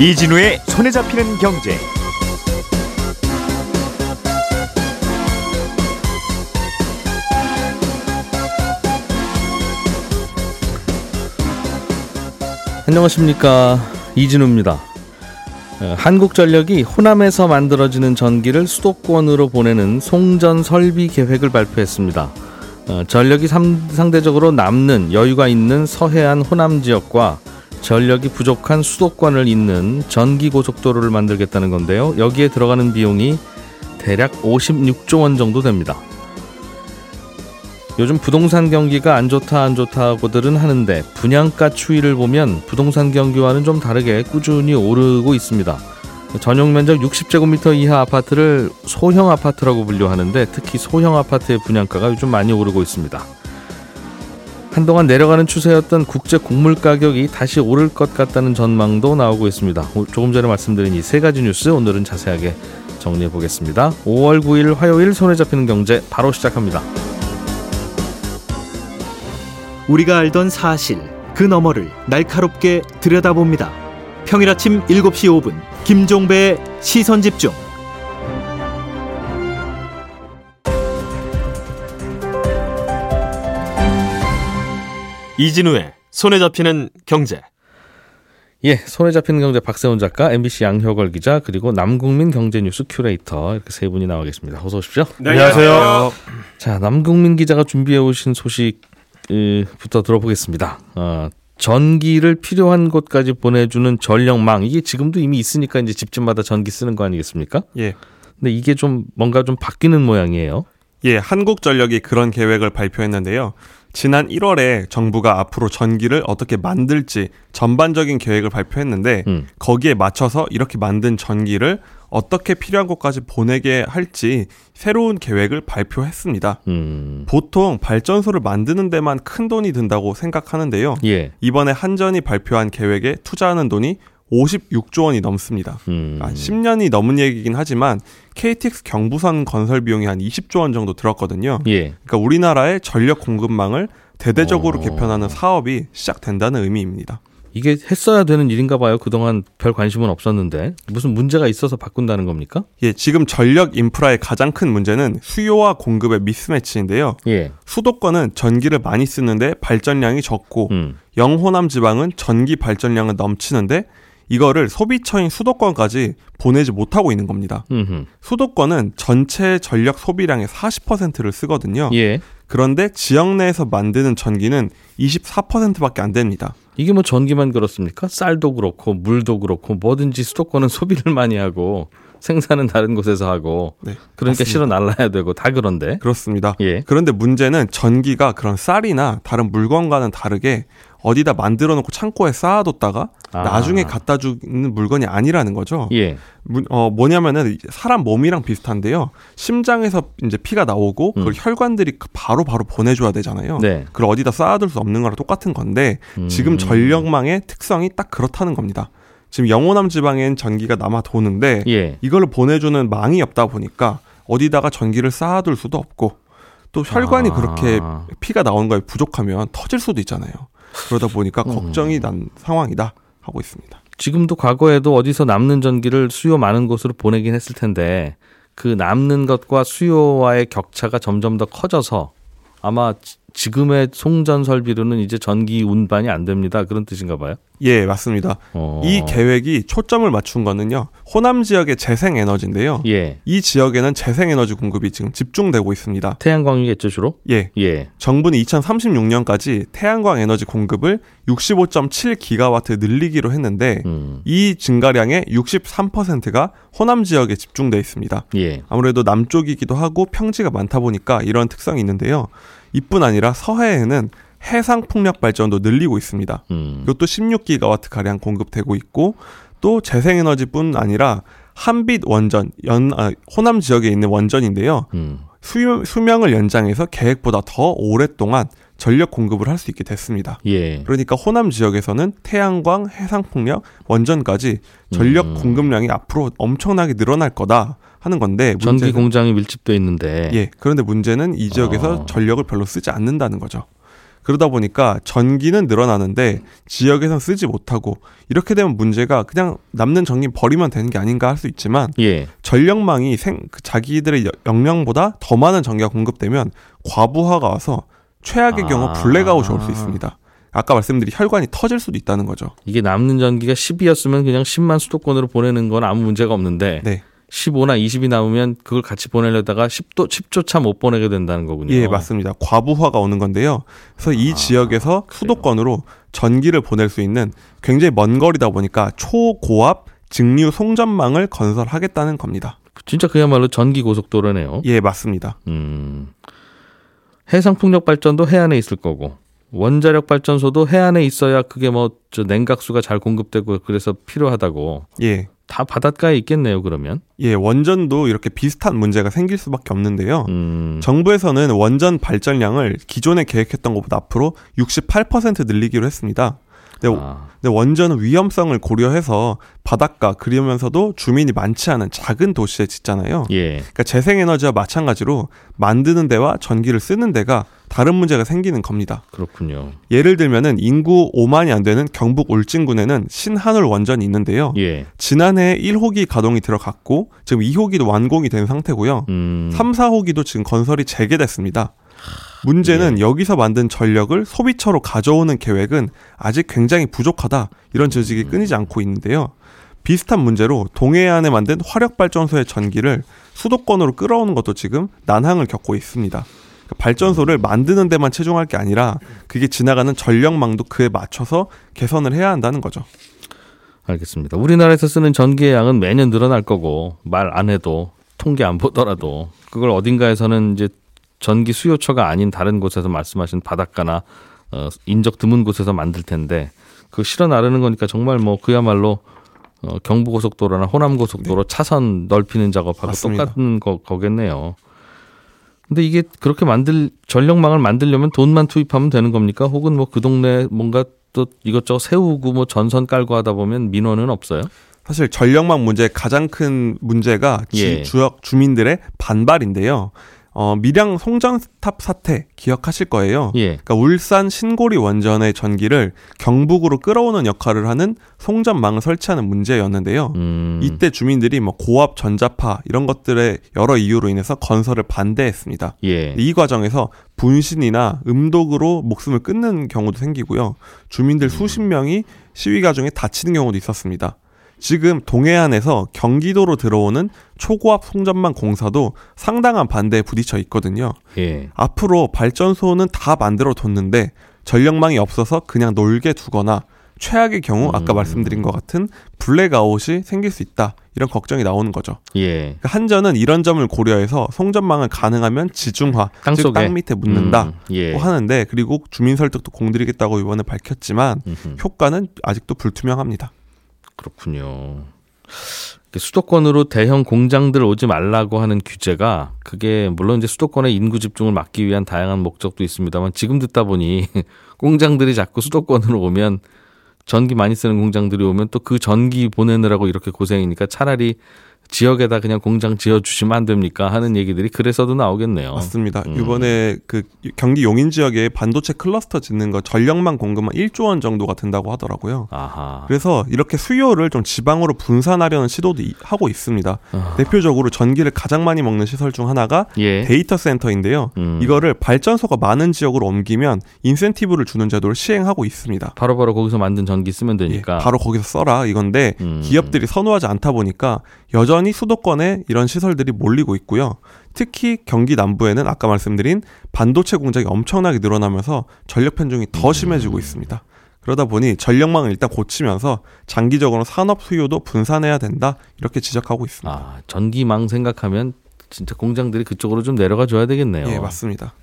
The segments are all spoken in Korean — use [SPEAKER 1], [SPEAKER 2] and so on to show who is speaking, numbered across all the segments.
[SPEAKER 1] 이진우의 손에 잡히는 경제.
[SPEAKER 2] 안녕하십니까 이진우입니다. 어, 한국전력이 호남에서 만들어지는 전기를 수도권으로 보내는 송전 설비 계획을 발표했습니다. 어, 전력이 상대적으로 남는 여유가 있는 서해안 호남 지역과 전력이 부족한 수도권을 잇는 전기 고속도로를 만들겠다는 건데요. 여기에 들어가는 비용이 대략 56조 원 정도 됩니다. 요즘 부동산 경기가 안 좋다 안 좋다고들은 하는데 분양가 추이를 보면 부동산 경기와는 좀 다르게 꾸준히 오르고 있습니다. 전용 면적 60제곱미터 이하 아파트를 소형 아파트라고 분류하는데 특히 소형 아파트의 분양가가 요즘 많이 오르고 있습니다. 한동안 내려가는 추세였던 국제 곡물 가격이 다시 오를 것 같다는 전망도 나오고 있습니다. 조금 전에 말씀드린 이 세 가지 뉴스 오늘은 자세하게 정리해 보겠습니다. 5월 9일 화요일 손에 잡히는 경제 바로 시작합니다.
[SPEAKER 3] 우리가 알던 사실 그 너머를 날카롭게 들여다봅니다. 평일 아침 7시 5분 김종배의 시선 집중.
[SPEAKER 4] 이진우의 손에 잡히는 경제.
[SPEAKER 2] 예, 손에 잡히는 경제 박세훈 작가, MBC 양효걸 기자, 그리고 남국민 경제뉴스 큐레이터 이렇게 세 분이 나와 계십니다. 어서 오십시오.
[SPEAKER 4] 네, 안녕하세요.
[SPEAKER 2] 자, 남국민 기자가 준비해 오신 소식부터 들어보겠습니다. 어, 전기를 필요한 곳까지 보내주는 전력망 이게 지금도 이미 있으니까 이제 집집마다 전기 쓰는 거 아니겠습니까?
[SPEAKER 5] 예.
[SPEAKER 2] 근데 이게 좀 뭔가 좀 바뀌는 모양이에요.
[SPEAKER 5] 예, 한국전력이 그런 계획을 발표했는데요. 지난 1월에 정부가 앞으로 전기를 어떻게 만들지 전반적인 계획을 발표했는데 음. 거기에 맞춰서 이렇게 만든 전기를 어떻게 필요한 곳까지 보내게 할지 새로운 계획을 발표했습니다. 음. 보통 발전소를 만드는 데만 큰 돈이 든다고 생각하는데요. 예. 이번에 한전이 발표한 계획에 투자하는 돈이 56조 원이 넘습니다. 음. 아, 10년이 넘은 얘기긴 하지만 KTX 경부선 건설 비용이 한 20조 원 정도 들었거든요. 예. 그러니까 우리나라의 전력 공급망을 대대적으로 오. 어. 개편하는 사업이 시작된다는 의미입니다.
[SPEAKER 2] 이게 했어야 되는 일인가 봐요. 그동안 별 관심은 없었는데 무슨 문제가 있어서 바꾼다는 겁니까?
[SPEAKER 5] 예, 지금 전력 인프라의 가장 큰 문제는 수요와 공급의 미스매치인데요. 예. 수도권은 전기를 많이 쓰는데 발전량이 적고 음. 영호남 지방은 전기 발전량은 넘치는데 이거를 소비처인 수도권까지 보내지 못하고 있는 겁니다. 음흠. 수도권은 전체 전력 소비량의 40%를 쓰거든요. 예. 그런데 지역 내에서 만드는 전기는 24%밖에 안 됩니다.
[SPEAKER 2] 이게 뭐 전기만 그렇습니까? 쌀도 그렇고 물도 그렇고 뭐든지 수도권은 소비를 많이 하고 생산은 다른 곳에서 하고 네, 그러니까 맞습니다. 실어 날라야 되고 다 그런데
[SPEAKER 5] 그렇습니다. 예. 그런데 문제는 전기가 그런 쌀이나 다른 물건과는 다르게 어디다 만들어 놓고 창고에 쌓아뒀다가 아. 나중에 갖다 주는 물건이 아니라는 거죠. 예. 어, 뭐냐면은 사람 몸이랑 비슷한데요. 심장에서 이제 피가 나오고 음. 그걸 혈관들이 바로 바로 보내줘야 되잖아요. 네. 그걸 어디다 쌓아둘 수 없는 거랑 똑같은 건데 음. 지금 전력망의 특성이 딱 그렇다는 겁니다. 지금 영호남 지방엔 전기가 남아 도는데 예. 이걸 보내주는 망이 없다 보니까 어디다가 전기를 쌓아둘 수도 없고 또 혈관이 아. 그렇게 피가 나오는 거에 부족하면 터질 수도 있잖아요. 그러다 보니까 음. 걱정이 난 상황이다 하고 있습니다.
[SPEAKER 2] 지금도 과거에도 어디서 남는 전기를 수요 많은 곳으로 보내긴 했을 텐데 그 남는 것과 수요와의 격차가 점점 더 커져서 아마 지금의 송전 설비로는 이제 전기 운반이 안 됩니다. 그런 뜻인가 봐요.
[SPEAKER 5] 예, 맞습니다. 어... 이 계획이 초점을 맞춘 거는요. 호남 지역의 재생 에너지인데요. 예. 이 지역에는 재생 에너지 공급이 지금 집중되고 있습니다.
[SPEAKER 2] 태양광이겠죠, 주로?
[SPEAKER 5] 예. 예. 정부는 2036년까지 태양광 에너지 공급을 65.7 기가와트 늘리기로 했는데 음. 이 증가량의 63%가 호남 지역에 집중돼 있습니다. 예. 아무래도 남쪽이기도 하고 평지가 많다 보니까 이런 특성이 있는데요. 이뿐 아니라 서해에는 해상 풍력 발전도 늘리고 있습니다. 음. 이것도 16기가와트 가량 공급되고 있고 또 재생에너지뿐 아니라 한빛 원전 연 아, 호남 지역에 있는 원전인데요. 음. 수, 수명을 연장해서 계획보다 더 오랫동안 전력 공급을 할 수 있게 됐습니다. 예. 그러니까 호남 지역에서는 태양광, 해상풍력, 원전까지 전력 음. 공급량이 앞으로 엄청나게 늘어날 거다 하는 건데
[SPEAKER 2] 전기 공장이 밀집돼 있는데
[SPEAKER 5] 예. 그런데 문제는 이 지역에서 어. 전력을 별로 쓰지 않는다는 거죠. 그러다 보니까 전기는 늘어나는데 지역에선 쓰지 못하고 이렇게 되면 문제가 그냥 남는 전기 버리면 되는 게 아닌가 할 수 있지만
[SPEAKER 2] 예.
[SPEAKER 5] 전력망이 생, 그 자기들의 여- 역량보다 더 많은 전기가 공급되면 과부하가 와서 최악의 경우
[SPEAKER 2] 아.
[SPEAKER 5] 블랙아웃이 올 수 있습니다. 아까 말씀드린 혈관이 터질 수도 있다는 거죠.
[SPEAKER 2] 이게 남는 전기가 10이었으면 그냥 10만 수도권으로 보내는 건 아무 문제가 없는데
[SPEAKER 5] 네.
[SPEAKER 2] 15나 20이 남으면 그걸 같이 보내려다가 10도 10조차 못 보내게 된다는 거군요.
[SPEAKER 5] 예, 맞습니다. 과부하가 오는 건데요. 그래서 이
[SPEAKER 2] 아,
[SPEAKER 5] 지역에서 수도권으로 전기를 보낼 수 있는 굉장히 먼 거리다 보니까 초고압 직류 송전망을 건설하겠다는 겁니다.
[SPEAKER 2] 진짜 그야말로 전기 고속도로네요.
[SPEAKER 5] 예, 맞습니다.
[SPEAKER 2] 음. 해상 풍력 발전도 해안에 있을 거고 원자력 발전소도 해안에 있어야 그게 뭐 저 냉각수가 잘 공급되고 그래서 필요하다고
[SPEAKER 5] 예.
[SPEAKER 2] 다 바닷가에 있겠네요. 그러면.
[SPEAKER 5] 예, 원전도 이렇게 비슷한 문제가 생길 수밖에 없는데요.
[SPEAKER 2] 음.
[SPEAKER 5] 정부에서는 원전 발전량을 기존에 계획했던 것보다 앞으로 68% 늘리기로 했습니다. 근데,
[SPEAKER 2] 아,
[SPEAKER 5] 근데 원전은 위험성을 고려해서 바닷가 그러면서도 주민이 많지 않은 작은 도시에 짓잖아요.
[SPEAKER 2] 예.
[SPEAKER 5] 그러니까 재생에너지와 마찬가지로 만드는 데와 전기를 쓰는 데가 다른 문제가 생기는 겁니다.
[SPEAKER 2] 그렇군요.
[SPEAKER 5] 예를 들면은 인구 5만이 안 되는 경북 울진군에는 신한울 원전이 있는데요.
[SPEAKER 2] 예.
[SPEAKER 5] 지난해 1호기 가동이 들어갔고 지금 2호기도 완공이 된 상태고요.
[SPEAKER 2] 음.
[SPEAKER 5] 3, 4호기도 지금 건설이 재개됐습니다. 문제는
[SPEAKER 2] 예.
[SPEAKER 5] 여기서 만든 전력을 소비처로 가져오는 계획은 아직 굉장히 부족하다. 이런 지적이
[SPEAKER 2] 음.
[SPEAKER 5] 끊이지 않고 있는데요. 비슷한 문제로 동해안에 만든 화력발전소의 전기를 수도권으로 끌어오는 것도 지금 난항을 겪고 있습니다. 그러니까 발전소를 만드는 데만 치중할 게 아니라 그게 지나가는 전력망도 그에 맞춰서 개선을 해야 한다는 거죠.
[SPEAKER 2] 알겠습니다. 우리나라에서 쓰는 전기의 양은 매년 늘어날 거고 말 안 해도 통계 안 보더라도 그걸 어딘가에서는 이제 전기 수요처가 아닌 다른 곳에서 말씀하신 바닷가나 어, 인적 드문 곳에서 만들 텐데 그 실어 나르는 거니까 정말 뭐 그야말로 어, 경부고속도로나 호남고속도로 차선 넓히는 작업하고
[SPEAKER 5] 네. 맞습니다.
[SPEAKER 2] 똑같은 거, 거겠네요. 근데 이게 그렇게 만들 전력망을 만들려면 돈만 투입하면 되는 겁니까? 혹은 뭐 그 동네 뭔가 또 이것저것 세우고 뭐 전선 깔고 하다 보면 민원은 없어요?
[SPEAKER 5] 사실 전력망 문제의 가장 큰 문제가 지,
[SPEAKER 2] 예.
[SPEAKER 5] 지역 주민들의 반발인데요. 어, 밀양 송전탑 사태 기억하실 거예요.
[SPEAKER 2] 예.
[SPEAKER 5] 그러니까 울산 신고리 원전의 전기를 경북으로 끌어오는 역할을 하는 송전망을 설치하는 문제였는데요.
[SPEAKER 2] 음.
[SPEAKER 5] 이때 주민들이 뭐 고압 전자파 이런 것들의 여러 이유로 인해서 건설을 반대했습니다.
[SPEAKER 2] 예.
[SPEAKER 5] 이 과정에서 분신이나 음독으로 목숨을 끊는 경우도 생기고요. 주민들 수십 명이 시위 과정에 다치는 경우도 있었습니다. 지금 동해안에서 경기도로 들어오는 초고압 송전망 공사도 상당한 반대에 부딪혀 있거든요.
[SPEAKER 2] 예.
[SPEAKER 5] 앞으로 발전소는 다 만들어 뒀는데 전력망이 없어서 그냥 놀게 두거나 최악의 경우 아까
[SPEAKER 2] 음.
[SPEAKER 5] 말씀드린 것 같은 블랙아웃이 생길 수 있다. 이런 걱정이 나오는 거죠.
[SPEAKER 2] 예.
[SPEAKER 5] 그러니까 한전은 이런 점을 고려해서 송전망을 가능하면 지중화, 땅즉
[SPEAKER 2] 속에
[SPEAKER 5] 땅 밑에 묻는다.
[SPEAKER 2] 음, 예.
[SPEAKER 5] 하는데 그리고 주민 설득도 공들이겠다고 이번에 밝혔지만
[SPEAKER 2] 음흠,
[SPEAKER 5] 효과는 아직도 불투명합니다.
[SPEAKER 2] 그렇군요. 수도권으로 대형 공장들 오지 말라고 하는 규제가 그게 물론 이제 수도권의 인구 집중을 막기 위한 다양한 목적도 있습니다만 지금 듣다 보니 공장들이 자꾸 수도권으로 오면 전기 많이 쓰는 공장들이 오면 또 그 전기 보내느라고 이렇게 고생이니까 차라리 지역에다 그냥 공장 지어 주시면 안 됩니까 하는 얘기들이 그래서도 나오겠네요.
[SPEAKER 5] 맞습니다.
[SPEAKER 2] 음.
[SPEAKER 5] 이번에 그 경기 용인 지역에 반도체 클러스터 짓는 거 전력망 공급만 1조 원 정도가 든다고 하더라고요.
[SPEAKER 2] 아하.
[SPEAKER 5] 그래서 이렇게 수요를 좀 지방으로 분산하려는 시도도 이- 하고 있습니다.
[SPEAKER 2] 아.
[SPEAKER 5] 대표적으로 전기를 가장 많이 먹는 시설 중 하나가
[SPEAKER 2] 예.
[SPEAKER 5] 데이터 센터인데요.
[SPEAKER 2] 음.
[SPEAKER 5] 이거를 발전소가 많은 지역으로 옮기면 인센티브를 주는 제도를 시행하고 있습니다.
[SPEAKER 2] 바로바로 거기서 만든 전기 쓰면
[SPEAKER 5] 예,
[SPEAKER 2] 되니까.
[SPEAKER 5] 바로 거기서 써라 이건데
[SPEAKER 2] 음.
[SPEAKER 5] 기업들이 선호하지 않다 보니까 여전 히 수도권에 이런 시설들이 몰리고 있고요. 특히 경기 남부에는 아까 말씀드린 반도체 공장이 엄청나게 늘어나면서 전력 편중이
[SPEAKER 2] 음.
[SPEAKER 5] 더 심해지고 있습니다. 그러다 보니 전력망을 일단 고치면서 장기적으로 산업 수요도 분산해야 된다 이렇게 지적하고 있습니다.
[SPEAKER 2] 아, 전기망 생각하면 진짜 공장들이 그쪽으로 좀 내려가 줘야 되겠네요.
[SPEAKER 5] 예, 맞습니다.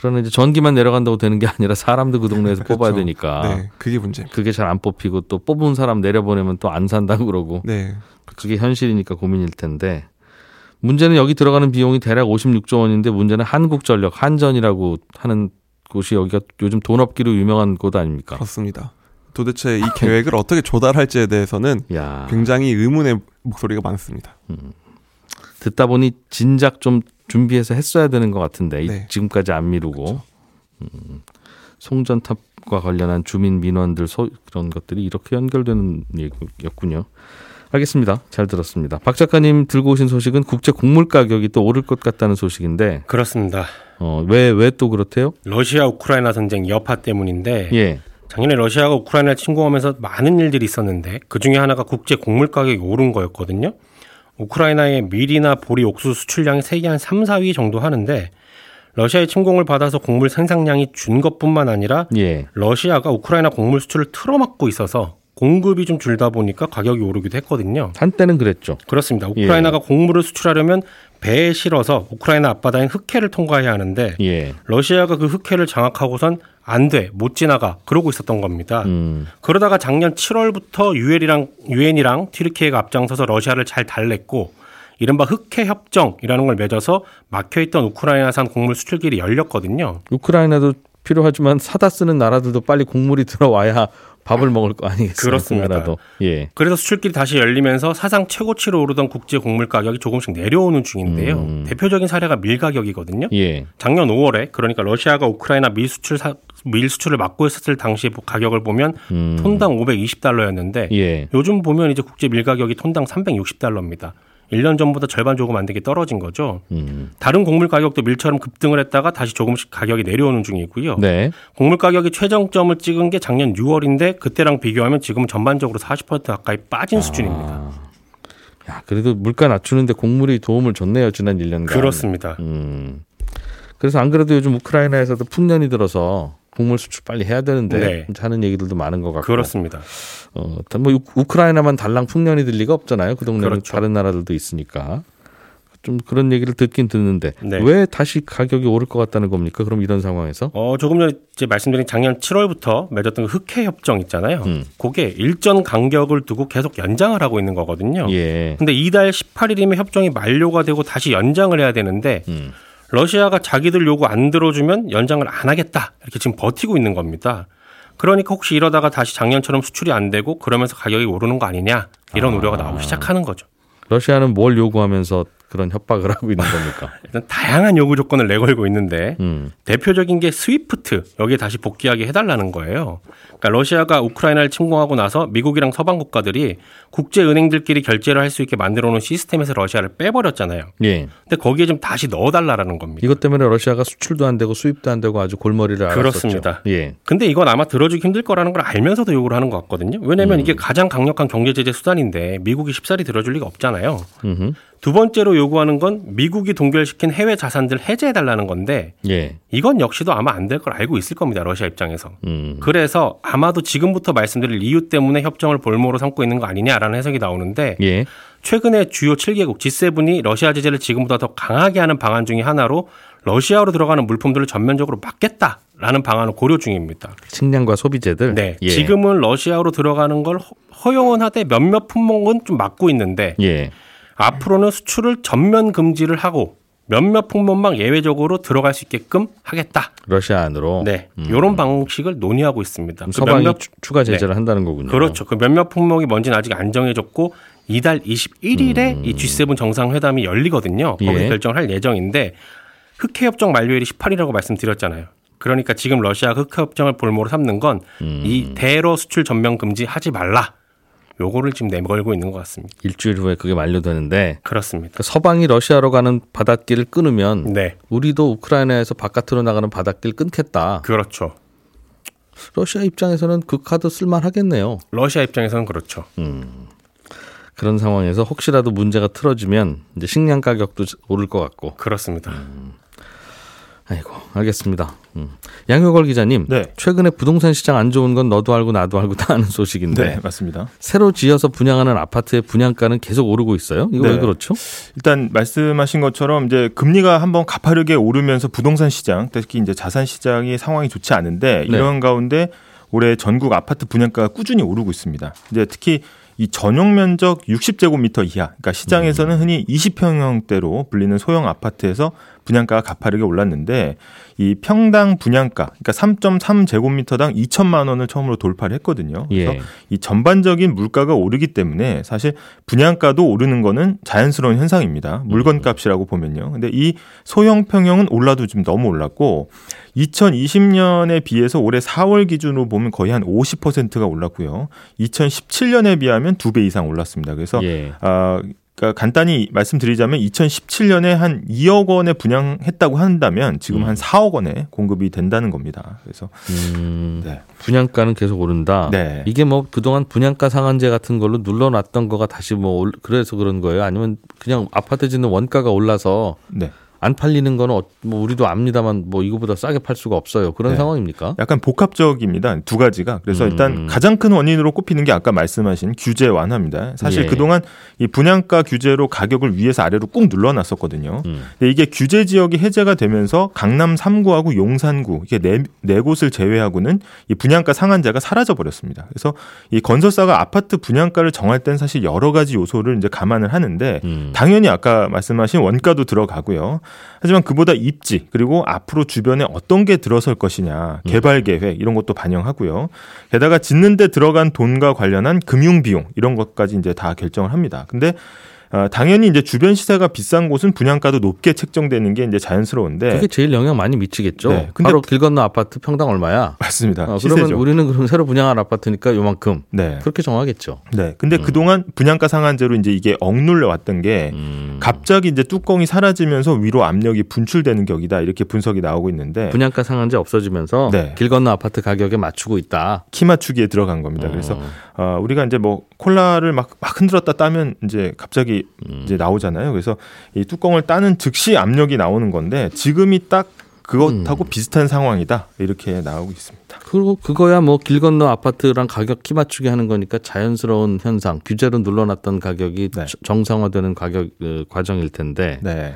[SPEAKER 2] 그러나 이제 전기만 내려간다고 되는 게 아니라 사람도 그 동네에서 뽑아야
[SPEAKER 5] 그렇죠.
[SPEAKER 2] 되니까
[SPEAKER 5] 네, 그게 문제입니다.
[SPEAKER 2] 그게 잘 안 뽑히고 또 뽑은 사람 내려보내면 또 안 산다고 그러고
[SPEAKER 5] 네,
[SPEAKER 2] 그게 현실이니까 고민일 텐데 문제는 여기 들어가는 비용이 대략 56조 원인데 문제는 한국전력 한전이라고 하는 곳이 여기가 요즘 돈 없기로 유명한 곳 아닙니까?
[SPEAKER 5] 그렇습니다. 도대체 이 계획을 어떻게 조달할지에 대해서는
[SPEAKER 2] 야
[SPEAKER 5] 굉장히 의문의 목소리가 많습니다.
[SPEAKER 2] 듣다 보니 진작 좀 준비해서 했어야 되는 것 같은데 이-
[SPEAKER 5] 네.
[SPEAKER 2] 지금까지 안 미루고 음, 송전탑과 관련한 주민 민원들 소, 그런 것들이 이렇게 연결되는 얘기였군요. 알겠습니다. 잘 들었습니다. 박 작가님 들고 오신 소식은 국제 곡물 가격이 또 오를 것 같다는 소식인데
[SPEAKER 6] 그렇습니다.
[SPEAKER 2] 어, 왜 왜 또 그렇대요?
[SPEAKER 6] 러시아 우크라이나 전쟁 여파 때문인데
[SPEAKER 2] 예.
[SPEAKER 6] 작년에 러시아가 우크라이나를 침공하면서 많은 일들이 있었는데 그 중에 하나가 국제 곡물 가격이 오른 거였거든요. 우크라이나의 밀이나 보리, 옥수수 수출량이 세계 한 3, 4위 정도 하는데 러시아의 침공을 받아서 곡물 생산량이 준 것뿐만 아니라
[SPEAKER 2] 예.
[SPEAKER 6] 러시아가 우크라이나 곡물 수출을 틀어막고 있어서 공급이 좀 줄다 보니까 가격이 오르기도 했거든요.
[SPEAKER 2] 한때는 그랬죠.
[SPEAKER 6] 그렇습니다. 우크라이나가 곡물을 수출하려면 배에 실어서 우크라이나 앞바다인 흑해를 통과해야 하는데
[SPEAKER 2] 예.
[SPEAKER 6] 러시아가 그 흑해를 장악하고선 안 돼, 못 지나가 그러고 있었던 겁니다.
[SPEAKER 2] 음.
[SPEAKER 6] 그러다가 작년 7월부터 유엔이랑 유엔이랑 튀르키예가 앞장서서 러시아를 잘 달랬고 이른바 흑해 협정이라는 걸 맺어서 막혀있던 우크라이나산 곡물 수출길이 열렸거든요.
[SPEAKER 2] 우크라이나도 필요하지만 사다 쓰는 나라들도 빨리 곡물이 들어와야 밥을 먹을 거 아니겠습니까?
[SPEAKER 6] 그렇습니다.
[SPEAKER 2] 예.
[SPEAKER 6] 그래서 수출길이 다시 열리면서 사상 최고치로 오르던 국제 곡물 가격이 조금씩 내려오는 중인데요.
[SPEAKER 2] 음.
[SPEAKER 6] 대표적인 사례가 밀 가격이거든요.
[SPEAKER 2] 예.
[SPEAKER 6] 작년 5월에 그러니까 러시아가 우크라이나 밀 수출 사, 밀 수출을 막고 있었을 당시 가격을 보면
[SPEAKER 2] 음.
[SPEAKER 6] 톤당 520달러였는데
[SPEAKER 2] 예.
[SPEAKER 6] 요즘 보면 이제 국제 밀 가격이 톤당 360달러입니다. 1년 전보다 절반 조금 안 되게 떨어진 거죠.
[SPEAKER 2] 음.
[SPEAKER 6] 다른 곡물 가격도 밀처럼 급등을 했다가 다시 조금씩 가격이 내려오는 중이고요.
[SPEAKER 2] 네.
[SPEAKER 6] 곡물 가격이 최정점을 찍은 게 작년 6월인데 그때랑 비교하면 지금은 전반적으로 40% 가까이 빠진 수준입니다.
[SPEAKER 2] 아. 야, 그래도 물가 낮추는데 곡물이 도움을 줬네요. 지난 1년간.
[SPEAKER 6] 그렇습니다.
[SPEAKER 2] 음. 그래서 안 그래도 요즘 우크라이나에서도 풍년이 들어서 곡물 수출 빨리 해야 되는데
[SPEAKER 6] 네.
[SPEAKER 2] 하는 얘기들도 많은 것 같고.
[SPEAKER 6] 그렇습니다.
[SPEAKER 2] 어, 뭐 우- 우크라이나만 달랑 풍년이 들 리가 없잖아요. 그 동네는
[SPEAKER 6] 그렇죠.
[SPEAKER 2] 다른 나라들도 있으니까. 좀 그런 얘기를 듣긴 듣는데
[SPEAKER 6] 네.
[SPEAKER 2] 왜 다시 가격이 오를 것 같다는 겁니까? 그럼 이런 상황에서?
[SPEAKER 6] 어, 조금 전에 이제 말씀드린 작년 7월부터 맺었던 그 흑해 협정 있잖아요.
[SPEAKER 2] 음.
[SPEAKER 6] 그게 일전 간격을 두고 계속 연장을 하고 있는 거거든요.
[SPEAKER 2] 예.
[SPEAKER 6] 근데 이달 18일이면 협정이 만료가 되고 다시 연장을 해야 되는데
[SPEAKER 2] 음.
[SPEAKER 6] 러시아가 자기들 요구 안 들어주면 연장을 안 하겠다. 이렇게 지금 버티고 있는 겁니다. 그러니까 혹시 이러다가 다시 작년처럼 수출이 안 되고 그러면서 가격이 오르는 거 아니냐 이런 우려가 나오기 시작하는 거죠.
[SPEAKER 2] 러시아는 뭘 요구하면서 그런 협박을 하고 있는 겁니까?
[SPEAKER 6] 일단 다양한 요구 조건을 내걸고 있는데
[SPEAKER 2] 음.
[SPEAKER 6] 대표적인 게 스위프트 여기에 다시 복귀하게 해달라는 거예요. 그러니까 러시아가 우크라이나를 침공하고 나서 미국이랑 서방 국가들이 국제 은행들끼리 결제를 할 수 있게 만들어놓은 시스템에서 러시아를 빼버렸잖아요.
[SPEAKER 2] 예.
[SPEAKER 6] 근데 거기에 좀 다시 넣어달라는 겁니다.
[SPEAKER 2] 이것 때문에 러시아가 수출도 안 되고 수입도 안 되고 아주 골머리를 앓았었죠.
[SPEAKER 6] 그렇습니다.
[SPEAKER 2] 예.
[SPEAKER 6] 근데 이건 아마 들어주기 힘들 거라는 걸 알면서도 요구를 하는 것 같거든요. 왜냐하면
[SPEAKER 2] 음.
[SPEAKER 6] 이게 가장 강력한 경제 제재 수단인데 미국이 쉽사리 들어줄 리가 없잖아요.
[SPEAKER 2] 음흠.
[SPEAKER 6] 두 번째로 요구하는 건 미국이 동결시킨 해외 자산들 해제해 달라는 건데
[SPEAKER 2] 예.
[SPEAKER 6] 이건 역시도 아마 안 될 걸 알고 있을 겁니다. 러시아 입장에서.
[SPEAKER 2] 음.
[SPEAKER 6] 그래서 아마도 지금부터 말씀드릴 이유 때문에 협정을 볼모로 삼고 있는 거 아니냐라는 해석이 나오는데
[SPEAKER 2] 예.
[SPEAKER 6] 최근에 주요 7개국 G7이 러시아 제재를 지금보다 더 강하게 하는 방안 중에 하나로 러시아로 들어가는 물품들을 전면적으로 막겠다라는 방안을 고려 중입니다.
[SPEAKER 2] 식량과 소비재들.
[SPEAKER 6] 네.
[SPEAKER 2] 예.
[SPEAKER 6] 지금은 러시아로 들어가는 걸 허- 허용은 하되 몇몇 품목은 좀 막고 있는데
[SPEAKER 2] 예.
[SPEAKER 6] 앞으로는 수출을 전면 금지를 하고 몇몇 품목만 예외적으로 들어갈 수 있게끔 하겠다.
[SPEAKER 2] 러시아 안으로.
[SPEAKER 6] 네.
[SPEAKER 2] 음.
[SPEAKER 6] 이런 방식을 논의하고 있습니다. 그
[SPEAKER 2] 서방이
[SPEAKER 6] 몇몇
[SPEAKER 2] 추- 추가 제재를 한다는 거군요.
[SPEAKER 6] 그렇죠. 그 몇몇 품목이 뭔지는 아직 안 정해졌고 이달 21일에 이 G7 정상회담이 열리거든요. 거기서
[SPEAKER 2] 음. 예.
[SPEAKER 6] 결정을 할 예정인데 흑해 협정 만료일이 18일이라고 말씀드렸잖아요. 그러니까 지금 러시아가 흑해 협정을 볼모로 삼는 건
[SPEAKER 2] 음.
[SPEAKER 6] 이 대러 수출 전면 금지 하지 말라. 요거를 지금 내걸고 있는 것 같습니다.
[SPEAKER 2] 일주일 후에 그게 만료되는데
[SPEAKER 6] 그렇습니다.
[SPEAKER 2] 그 서방이 러시아로 가는 바닷길을 끊으면
[SPEAKER 6] 네.
[SPEAKER 2] 우리도 우크라이나에서 바깥으로 나가는 바닷길 끊겠다.
[SPEAKER 6] 그렇죠.
[SPEAKER 2] 러시아 입장에서는 그 카드 쓸만하겠네요.
[SPEAKER 6] 러시아 입장에서는 그렇죠.
[SPEAKER 2] 그런 상황에서 혹시라도 문제가 틀어지면 이제 식량 가격도 오를 것 같고.
[SPEAKER 6] 그렇습니다.
[SPEAKER 2] 아이고, 알겠습니다. 음. 양효걸 기자님,
[SPEAKER 7] 네.
[SPEAKER 2] 최근에 부동산 시장 안 좋은 건 너도 알고 나도 알고 다 아는 소식인데
[SPEAKER 7] 네, 맞습니다.
[SPEAKER 2] 새로 지어서 분양하는 아파트의 분양가는 계속 오르고 있어요. 이거
[SPEAKER 7] 네.
[SPEAKER 2] 왜 그렇죠?
[SPEAKER 7] 일단 말씀하신 것처럼 이제 금리가 한번 가파르게 오르면서 부동산 시장, 특히 이제 자산 시장이 상황이 좋지 않은데
[SPEAKER 2] 네.
[SPEAKER 7] 이런 가운데 올해 전국 아파트 분양가가 꾸준히 오르고 있습니다. 이제 특히 이 전용 면적 60제곱미터 이하, 그러니까 시장에서는 흔히 20평형대로 불리는 소형 아파트에서 분양가가 가파르게 올랐는데 이 평당 분양가 그러니까 3.3제곱미터당 2천만 원을 처음으로 돌파를 했거든요. 그래서
[SPEAKER 2] 예.
[SPEAKER 7] 이 전반적인 물가가 오르기 때문에 사실 분양가도 오르는 거는 자연스러운 현상입니다. 물건값이라고 보면요. 근데 이 소형 평형은 올라도 좀 너무 올랐고 2020년에 비해서 올해 4월 기준으로 보면 거의 한 50%가 올랐고요. 2017년에 비하면 두 배 이상 올랐습니다. 그래서
[SPEAKER 2] 예.
[SPEAKER 7] 아 그러니까 간단히 말씀드리자면 2017년에 한 2억 원에 분양했다고 한다면 지금 한 4억 원에 공급이 된다는 겁니다. 그래서
[SPEAKER 2] 음,
[SPEAKER 7] 네.
[SPEAKER 2] 분양가는 계속 오른다.
[SPEAKER 7] 네.
[SPEAKER 2] 이게 뭐 그동안 분양가 상한제 같은 걸로 눌러놨던 거가 다시 뭐 올- 그래서 그런 거예요? 아니면 그냥 아파트 짓는 원가가 올라서
[SPEAKER 7] 네.
[SPEAKER 2] 안 팔리는 거는 어- 뭐 우리도 압니다만 뭐 이거보다 싸게 팔 수가 없어요. 그런
[SPEAKER 7] 네.
[SPEAKER 2] 상황입니까?
[SPEAKER 7] 약간 복합적입니다. 두 가지가. 그래서
[SPEAKER 2] 음.
[SPEAKER 7] 일단 가장 큰 원인으로 꼽히는 게 아까 말씀하신 규제 완화입니다. 사실
[SPEAKER 2] 예.
[SPEAKER 7] 그동안 이 분양가 규제로 가격을 위에서 아래로 꾹 눌러놨었거든요.
[SPEAKER 2] 음.
[SPEAKER 7] 근데 이게 규제 지역이 해제가 되면서 강남 3구하고 용산구 이게 네, 네 곳을 제외하고는 이 분양가 상한제가 사라져 버렸습니다. 그래서 이 건설사가 아파트 분양가를 정할 땐 사실 여러 가지 요소를 이제 감안을 하는데
[SPEAKER 2] 음.
[SPEAKER 7] 당연히 아까 말씀하신 원가도 들어가고요. 하지만 그보다 입지 그리고 앞으로 주변에 어떤 게 들어설 것이냐 개발 계획 이런 것도 반영하고요. 게다가 짓는데 들어간 돈과 관련한 금융 비용 이런 것까지 이제 다 결정을 합니다. 근데 어, 당연히 이제 주변 시세가 비싼 곳은 분양가도 높게 책정되는 게 이제 자연스러운데
[SPEAKER 2] 그게 제일 영향 많이 미치겠죠.
[SPEAKER 7] 네. 근데-
[SPEAKER 2] 바로 길 건너 아파트 평당 얼마야?
[SPEAKER 7] 맞습니다.
[SPEAKER 2] 어,
[SPEAKER 7] 시세죠.
[SPEAKER 2] 그러면 우리는 그럼 새로 분양할 아파트니까 요만큼
[SPEAKER 7] 네.
[SPEAKER 2] 그렇게 정하겠죠.
[SPEAKER 7] 네. 근데 그동안 분양가 상한제로 이제 이게 억눌려 왔던 게
[SPEAKER 2] 음.
[SPEAKER 7] 갑자기 이제 뚜껑이 사라지면서 위로 압력이 분출되는 격이다 이렇게 분석이 나오고 있는데
[SPEAKER 2] 분양가 상한제 없어지면서
[SPEAKER 7] 네.
[SPEAKER 2] 길 건너 아파트 가격에 맞추고 있다.
[SPEAKER 7] 키 맞추기에 들어간 겁니다. 그래서
[SPEAKER 2] 어.
[SPEAKER 7] 어, 우리가 이제 뭐 콜라를 막, 막 흔들었다 따면 이제 갑자기
[SPEAKER 2] 음.
[SPEAKER 7] 이제 나오잖아요. 그래서 이 뚜껑을 따는 즉시 압력이 나오는 건데 지금이 딱 그것하고
[SPEAKER 2] 음.
[SPEAKER 7] 비슷한 상황이다 이렇게 나오고 있습니다.
[SPEAKER 2] 그리고 그거야 뭐 길 건너 아파트랑 가격 키 맞추기 하는 거니까 자연스러운 현상, 규제로 눌러놨던 가격이
[SPEAKER 7] 네.
[SPEAKER 2] 저- 정상화되는 가격 어, 과정일 텐데
[SPEAKER 7] 네,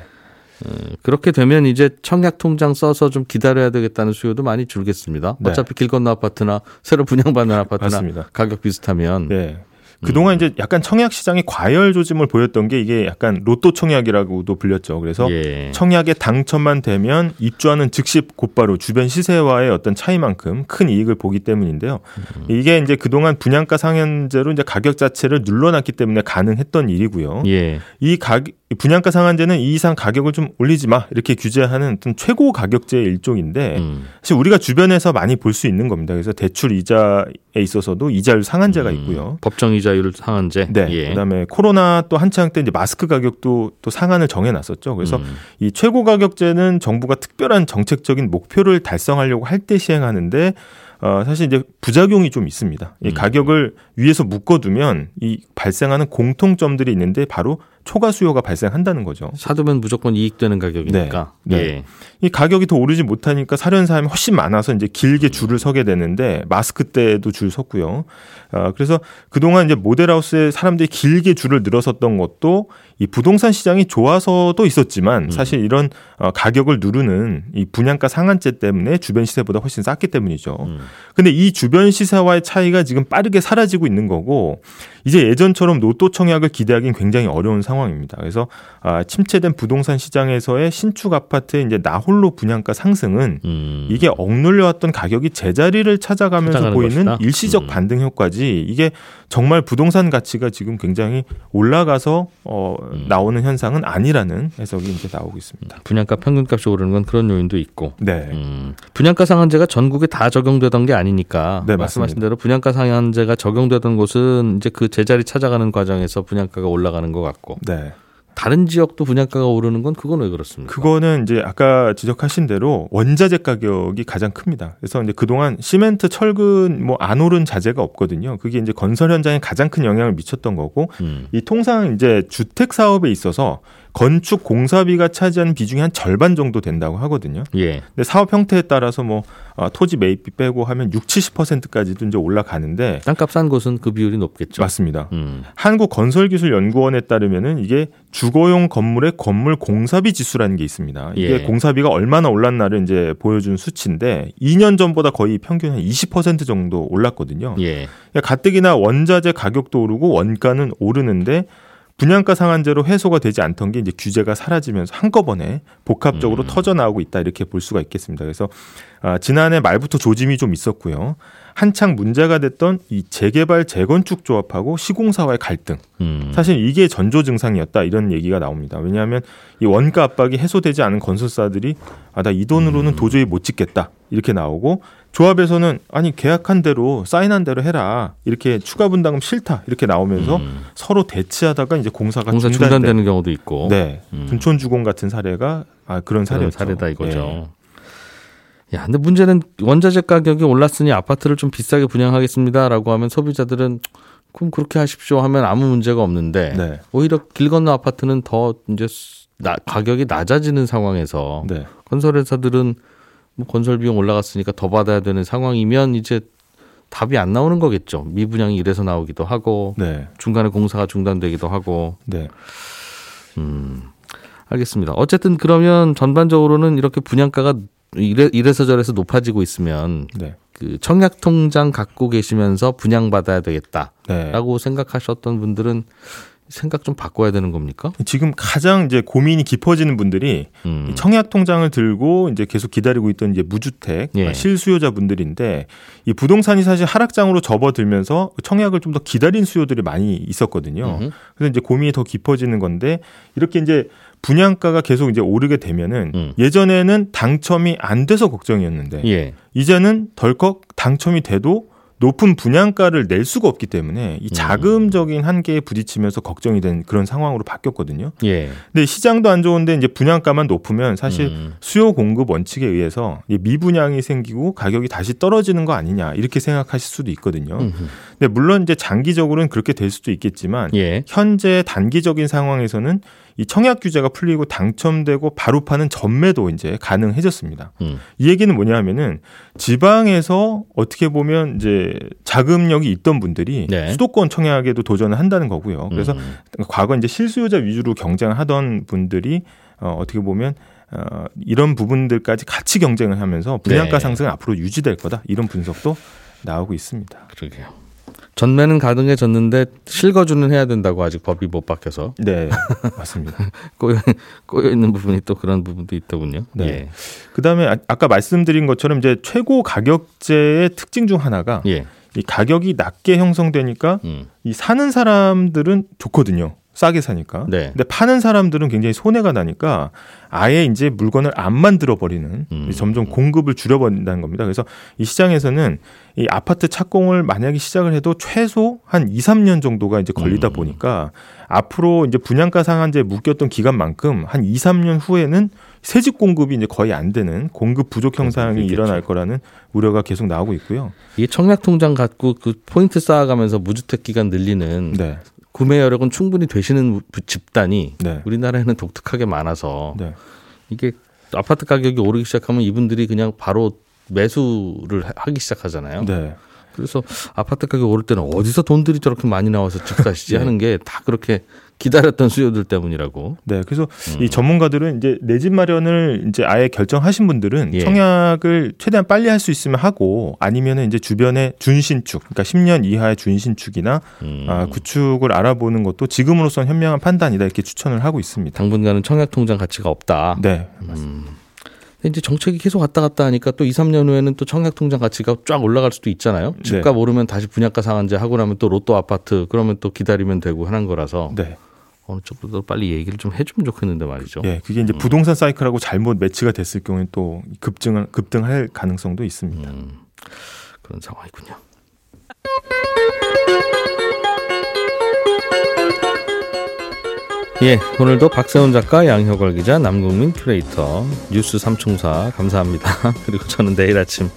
[SPEAKER 2] 그렇게 되면 이제 청약 통장 써서 좀 기다려야 되겠다는 수요도 많이 줄겠습니다.
[SPEAKER 7] 네.
[SPEAKER 2] 어차피 길 건너 아파트나 새로 분양받는 아파트나
[SPEAKER 7] 맞습니다.
[SPEAKER 2] 가격 비슷하면
[SPEAKER 7] 네. 그동안 이제 약간 청약 시장이 과열 조짐을 보였던 게 이게 약간 로또 청약이라고도 불렸죠. 그래서
[SPEAKER 2] 예.
[SPEAKER 7] 청약에 당첨만 되면 입주하는 즉시 곧바로 주변 시세와의 어떤 차이만큼 큰 이익을 보기 때문인데요. 이게 이제 그동안 분양가 상한제로 이제 가격 자체를 눌러놨기 때문에 가능했던 일이고요.
[SPEAKER 2] 예.
[SPEAKER 7] 이 가격 이 분양가 상한제는 이 이상 가격을 좀 올리지 마 이렇게 규제하는 어떤 최고 가격제의 일종인데
[SPEAKER 2] 음.
[SPEAKER 7] 사실 우리가 주변에서 많이 볼 수 있는 겁니다. 그래서 대출 이자에 있어서도 이자율 상한제가
[SPEAKER 2] 음.
[SPEAKER 7] 있고요.
[SPEAKER 2] 법정 이자율 상한제.
[SPEAKER 7] 네.
[SPEAKER 2] 예.
[SPEAKER 7] 그다음에 코로나 또 한창 때 이제 마스크 가격도 또 상한을 정해놨었죠. 그래서
[SPEAKER 2] 음.
[SPEAKER 7] 이 최고 가격제는 정부가 특별한 정책적인 목표를 달성하려고 할 때 시행하는데 어, 사실 이제 부작용이 좀 있습니다. 이
[SPEAKER 2] 음.
[SPEAKER 7] 가격을 위에서 묶어두면 이 발생하는 공통점들이 있는데 바로 초과 수요가 발생한다는 거죠.
[SPEAKER 2] 사두면 무조건 이익되는 가격이니까.
[SPEAKER 7] 네. 네.
[SPEAKER 2] 예.
[SPEAKER 7] 이 가격이 더 오르지 못하니까 사려는 사람이 훨씬 많아서 이제 길게 줄을 서게 되는데 마스크 때도 줄 섰고요. 어, 그래서 그동안 이제 모델하우스에 사람들이 길게 줄을 늘어섰던 것도 이 부동산 시장이 좋아서도 있었지만 사실 이런 어, 가격을 누르는 이 분양가 상한제 때문에 주변 시세보다 훨씬 쌌기 때문이죠.
[SPEAKER 2] 음.
[SPEAKER 7] 근데 이 주변 시세와의 차이가 지금 빠르게 사라지고 있는 거고 이제 예전처럼 로또 청약을 기대하기는 굉장히 어려운 상황 입니다. 그래서 아, 침체된 부동산 시장에서의 신축 아파트의 이제 나홀로 분양가 상승은
[SPEAKER 2] 음.
[SPEAKER 7] 이게 억눌려왔던 가격이 제자리를 찾아가면서 보이는
[SPEAKER 2] 것이다?
[SPEAKER 7] 일시적
[SPEAKER 2] 음.
[SPEAKER 7] 반등 효과지 이게 정말 부동산 가치가 지금 굉장히 올라가서 어,
[SPEAKER 2] 음.
[SPEAKER 7] 나오는 현상은 아니라는 해석이 이제 나오고 있습니다.
[SPEAKER 2] 분양가 평균값이 오르는 건 그런 요인도 있고.
[SPEAKER 7] 네.
[SPEAKER 2] 음, 분양가 상한제가 전국에 다 적용되던 게 아니니까
[SPEAKER 7] 네,
[SPEAKER 2] 말씀하신
[SPEAKER 7] 맞습니다.
[SPEAKER 2] 대로 분양가 상한제가 적용되던 곳은 이제 그 제자리 찾아가는 과정에서 분양가가 올라가는 것 같고
[SPEAKER 7] 네.
[SPEAKER 2] 다른 지역도 분양가가 오르는 건 그건 왜 그렇습니까?
[SPEAKER 7] 그거는 이제 아까 지적하신 대로 원자재 가격이 가장 큽니다. 그래서 이제 그동안 시멘트, 철근 뭐 안 오른 자재가 없거든요. 그게 이제 건설 현장에 가장 큰 영향을 미쳤던 거고
[SPEAKER 2] 음.
[SPEAKER 7] 이 통상 이제 주택 사업에 있어서 건축 공사비가 차지하는 비중이 한 절반 정도 된다고 하거든요.
[SPEAKER 2] 예.
[SPEAKER 7] 근데 사업 형태에 따라서 뭐 어, 토지 매입비 빼고 하면 6, 70%까지도 이제 올라가는데
[SPEAKER 2] 땅값 싼 곳은 그 비율이 높겠죠.
[SPEAKER 7] 맞습니다.
[SPEAKER 2] 음.
[SPEAKER 7] 한국 건설기술연구원에 따르면은 이게 주거용 건물의 건물 공사비 지수라는 게 있습니다. 이게
[SPEAKER 2] 예.
[SPEAKER 7] 공사비가 얼마나 올랐나를 이제 보여준 수치인데 2년 전보다 거의 평균 한 20% 정도 올랐거든요.
[SPEAKER 2] 예.
[SPEAKER 7] 그러니까 가뜩이나 원자재 가격도 오르고 원가는 오르는데 분양가 상한제로 해소가 되지 않던 게 이제 규제가 사라지면서 한꺼번에 복합적으로
[SPEAKER 2] 음.
[SPEAKER 7] 터져 나오고 있다 이렇게 볼 수가 있겠습니다. 그래서 아, 지난해 말부터 조짐이 좀 있었고요. 한창 문제가 됐던 이 재개발 재건축 조합하고 시공사와의 갈등.
[SPEAKER 2] 음.
[SPEAKER 7] 사실 이게 전조 증상이었다 이런 얘기가 나옵니다. 왜냐하면 이 원가 압박이 해소되지 않은 건설사들이 아 나 이 돈으로는 도저히 못 짓겠다 이렇게 나오고 조합에서는 아니 계약한 대로 사인한 대로 해라 이렇게 추가 분담금 싫다 이렇게 나오면서
[SPEAKER 2] 음.
[SPEAKER 7] 서로 대치하다가 이제 공사가
[SPEAKER 2] 공사 중단되는 경우도 있고.
[SPEAKER 7] 네
[SPEAKER 2] 음.
[SPEAKER 7] 둔촌 주공 같은 사례가 아
[SPEAKER 2] 그런
[SPEAKER 7] 사례였죠.
[SPEAKER 2] 사례다 이거죠.
[SPEAKER 7] 예.
[SPEAKER 2] 야, 근데 문제는 원자재 가격이 올랐으니 아파트를 좀 비싸게 분양하겠습니다라고 하면 소비자들은 그럼 그렇게 하십시오 하면 아무 문제가 없는데
[SPEAKER 7] 네.
[SPEAKER 2] 오히려 길 건너 아파트는 더 이제 수- 나- 가격이 낮아지는 상황에서
[SPEAKER 7] 네.
[SPEAKER 2] 건설회사들은 뭐 건설 비용 올라갔으니까 더 받아야 되는 상황이면 이제 답이 안 나오는 거겠죠. 미분양이 이래서 나오기도 하고
[SPEAKER 7] 네.
[SPEAKER 2] 중간에 공사가 중단되기도 하고
[SPEAKER 7] 네.
[SPEAKER 2] 음, 알겠습니다. 어쨌든 그러면 전반적으로는 이렇게 분양가가 이래, 이래서 저래서 높아지고 있으면
[SPEAKER 7] 네.
[SPEAKER 2] 그 청약 통장 갖고 계시면서 분양 받아야 되겠다라고
[SPEAKER 7] 네.
[SPEAKER 2] 생각하셨던 분들은 생각 좀 바꿔야 되는 겁니까?
[SPEAKER 7] 지금 가장 이제 고민이 깊어지는 분들이
[SPEAKER 2] 음.
[SPEAKER 7] 이 청약 통장을 들고 이제 계속 기다리고 있던 이제 무주택
[SPEAKER 2] 예.
[SPEAKER 7] 실수요자 분들인데 이 부동산이 사실 하락장으로 접어들면서 청약을 좀 더 기다린 수요들이 많이 있었거든요.
[SPEAKER 2] 음흠.
[SPEAKER 7] 그래서 이제 고민이 더 깊어지는 건데 이렇게 이제 분양가가 계속 이제 오르게 되면은
[SPEAKER 2] 음.
[SPEAKER 7] 예전에는 당첨이 안 돼서 걱정이었는데
[SPEAKER 2] 예.
[SPEAKER 7] 이제는 덜컥 당첨이 돼도 높은 분양가를 낼 수가 없기 때문에
[SPEAKER 2] 음.
[SPEAKER 7] 이 자금적인 한계에 부딪히면서 걱정이 된 그런 상황으로 바뀌었거든요.
[SPEAKER 2] 예.
[SPEAKER 7] 근데 시장도 안 좋은데 이제 분양가만 높으면 사실
[SPEAKER 2] 음.
[SPEAKER 7] 수요 공급 원칙에 의해서 이 미분양이 생기고 가격이 다시 떨어지는 거 아니냐 이렇게 생각하실 수도 있거든요.
[SPEAKER 2] 음흠.
[SPEAKER 7] 근데 물론 이제 장기적으로는 그렇게 될 수도 있겠지만
[SPEAKER 2] 예.
[SPEAKER 7] 현재 단기적인 상황에서는 이 청약 규제가 풀리고 당첨되고 바로 파는 전매도 이제 가능해졌습니다.
[SPEAKER 2] 음.
[SPEAKER 7] 이 얘기는 뭐냐면은 지방에서 어떻게 보면 이제 자금력이 있던 분들이
[SPEAKER 2] 네.
[SPEAKER 7] 수도권 청약에도 도전을 한다는 거고요. 그래서
[SPEAKER 2] 음.
[SPEAKER 7] 과거 이제 실수요자 위주로 경쟁을 하던 분들이 어, 어떻게 보면 어, 이런 부분들까지 같이 경쟁을 하면서 분양가
[SPEAKER 2] 네.
[SPEAKER 7] 상승은 앞으로 유지될 거다 이런 분석도 나오고 있습니다.
[SPEAKER 2] 그러게요. 전매는 가능해졌는데 실거주는 해야 된다고 아직 법이 못 바뀌어서
[SPEAKER 7] 네, 맞습니다.
[SPEAKER 2] 꼬여, 꼬여 있는 부분이 또 그런 부분도 있더군요.
[SPEAKER 7] 네.
[SPEAKER 2] 예.
[SPEAKER 7] 그다음에 아- 아까 말씀드린 것처럼 이제 최고 가격제의 특징 중 하나가
[SPEAKER 2] 예.
[SPEAKER 7] 이 가격이 낮게 형성되니까
[SPEAKER 2] 음.
[SPEAKER 7] 이 사는 사람들은 좋거든요. 싸게 사니까.
[SPEAKER 2] 네.
[SPEAKER 7] 근데 파는 사람들은 굉장히 손해가 나니까 아예 이제 물건을 안 만들어 버리는
[SPEAKER 2] 음.
[SPEAKER 7] 점점 공급을 줄여 버린다는 겁니다. 그래서 이 시장에서는 이 아파트 착공을 만약에 시작을 해도 최소 한 2, 3년 정도가 이제 걸리다
[SPEAKER 2] 음.
[SPEAKER 7] 보니까 앞으로 이제 분양가 상한제에 묶였던 기간만큼 한 2, 3년 후에는 새집 공급이 이제 거의 안 되는 공급 부족 현상이
[SPEAKER 2] 있겠죠.
[SPEAKER 7] 일어날 거라는 우려가 계속 나오고 있고요.
[SPEAKER 2] 이 청약 통장 갖고 그 포인트 쌓아가면서 무주택 기간 늘리는
[SPEAKER 7] 네.
[SPEAKER 2] 구매 여력은 충분히 되시는 부- 집단이
[SPEAKER 7] 네.
[SPEAKER 2] 우리나라에는 독특하게 많아서
[SPEAKER 7] 네.
[SPEAKER 2] 이게 아파트 가격이 오르기 시작하면 이분들이 그냥 바로 매수를 하- 하기 시작하잖아요.
[SPEAKER 7] 네.
[SPEAKER 2] 그래서 아파트 가격 오를 때는 어디서 돈들이 저렇게 많이 나와서 집 사시지
[SPEAKER 7] 네.
[SPEAKER 2] 하는 게 다 그렇게 기다렸던 수요들 때문이라고.
[SPEAKER 7] 네, 그래서
[SPEAKER 2] 음.
[SPEAKER 7] 이 전문가들은 이제 내 집 마련을 이제 아예 결정하신 분들은
[SPEAKER 2] 예.
[SPEAKER 7] 청약을 최대한 빨리 할 수 있으면 하고 아니면은 이제 주변에 준신축, 그러니까 10년 이하의 준신축이나
[SPEAKER 2] 음.
[SPEAKER 7] 아, 구축을 알아보는 것도 지금으로선 현명한 판단이다 이렇게 추천을 하고 있습니다.
[SPEAKER 2] 당분간은 청약 통장 가치가 없다.
[SPEAKER 7] 네,
[SPEAKER 2] 음. 근데 이제 정책이 계속 왔다 갔다 하니까 또 2, 3년 후에는 또 청약 통장 가치가 쫙 올라갈 수도 있잖아요. 집값 오르면 다시 분양가 상한제 하고 나면 또 로또 아파트 그러면 또 기다리면 되고 하는 거라서
[SPEAKER 7] 네,
[SPEAKER 2] 어느 쪽으로 빨리 얘기를 좀 해주면 좋겠는데 말이죠.
[SPEAKER 7] 예, 그게 이제 부동산 사이클하고 잘못 매치가 됐을 경우에 또 급증 급등할 가능성도 있습니다.
[SPEAKER 2] 음, 그런 상황이군요. 예, 오늘도 박세훈 작가, 양효걸 기자, 남국민 큐레이터, 뉴스 삼총사 감사합니다. 그리고 저는 내일 아침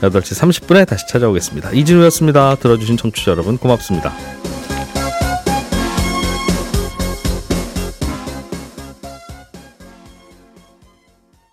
[SPEAKER 2] 8시 30분에 다시 찾아오겠습니다. 이진우였습니다. 들어주신 청취자 여러분 고맙습니다.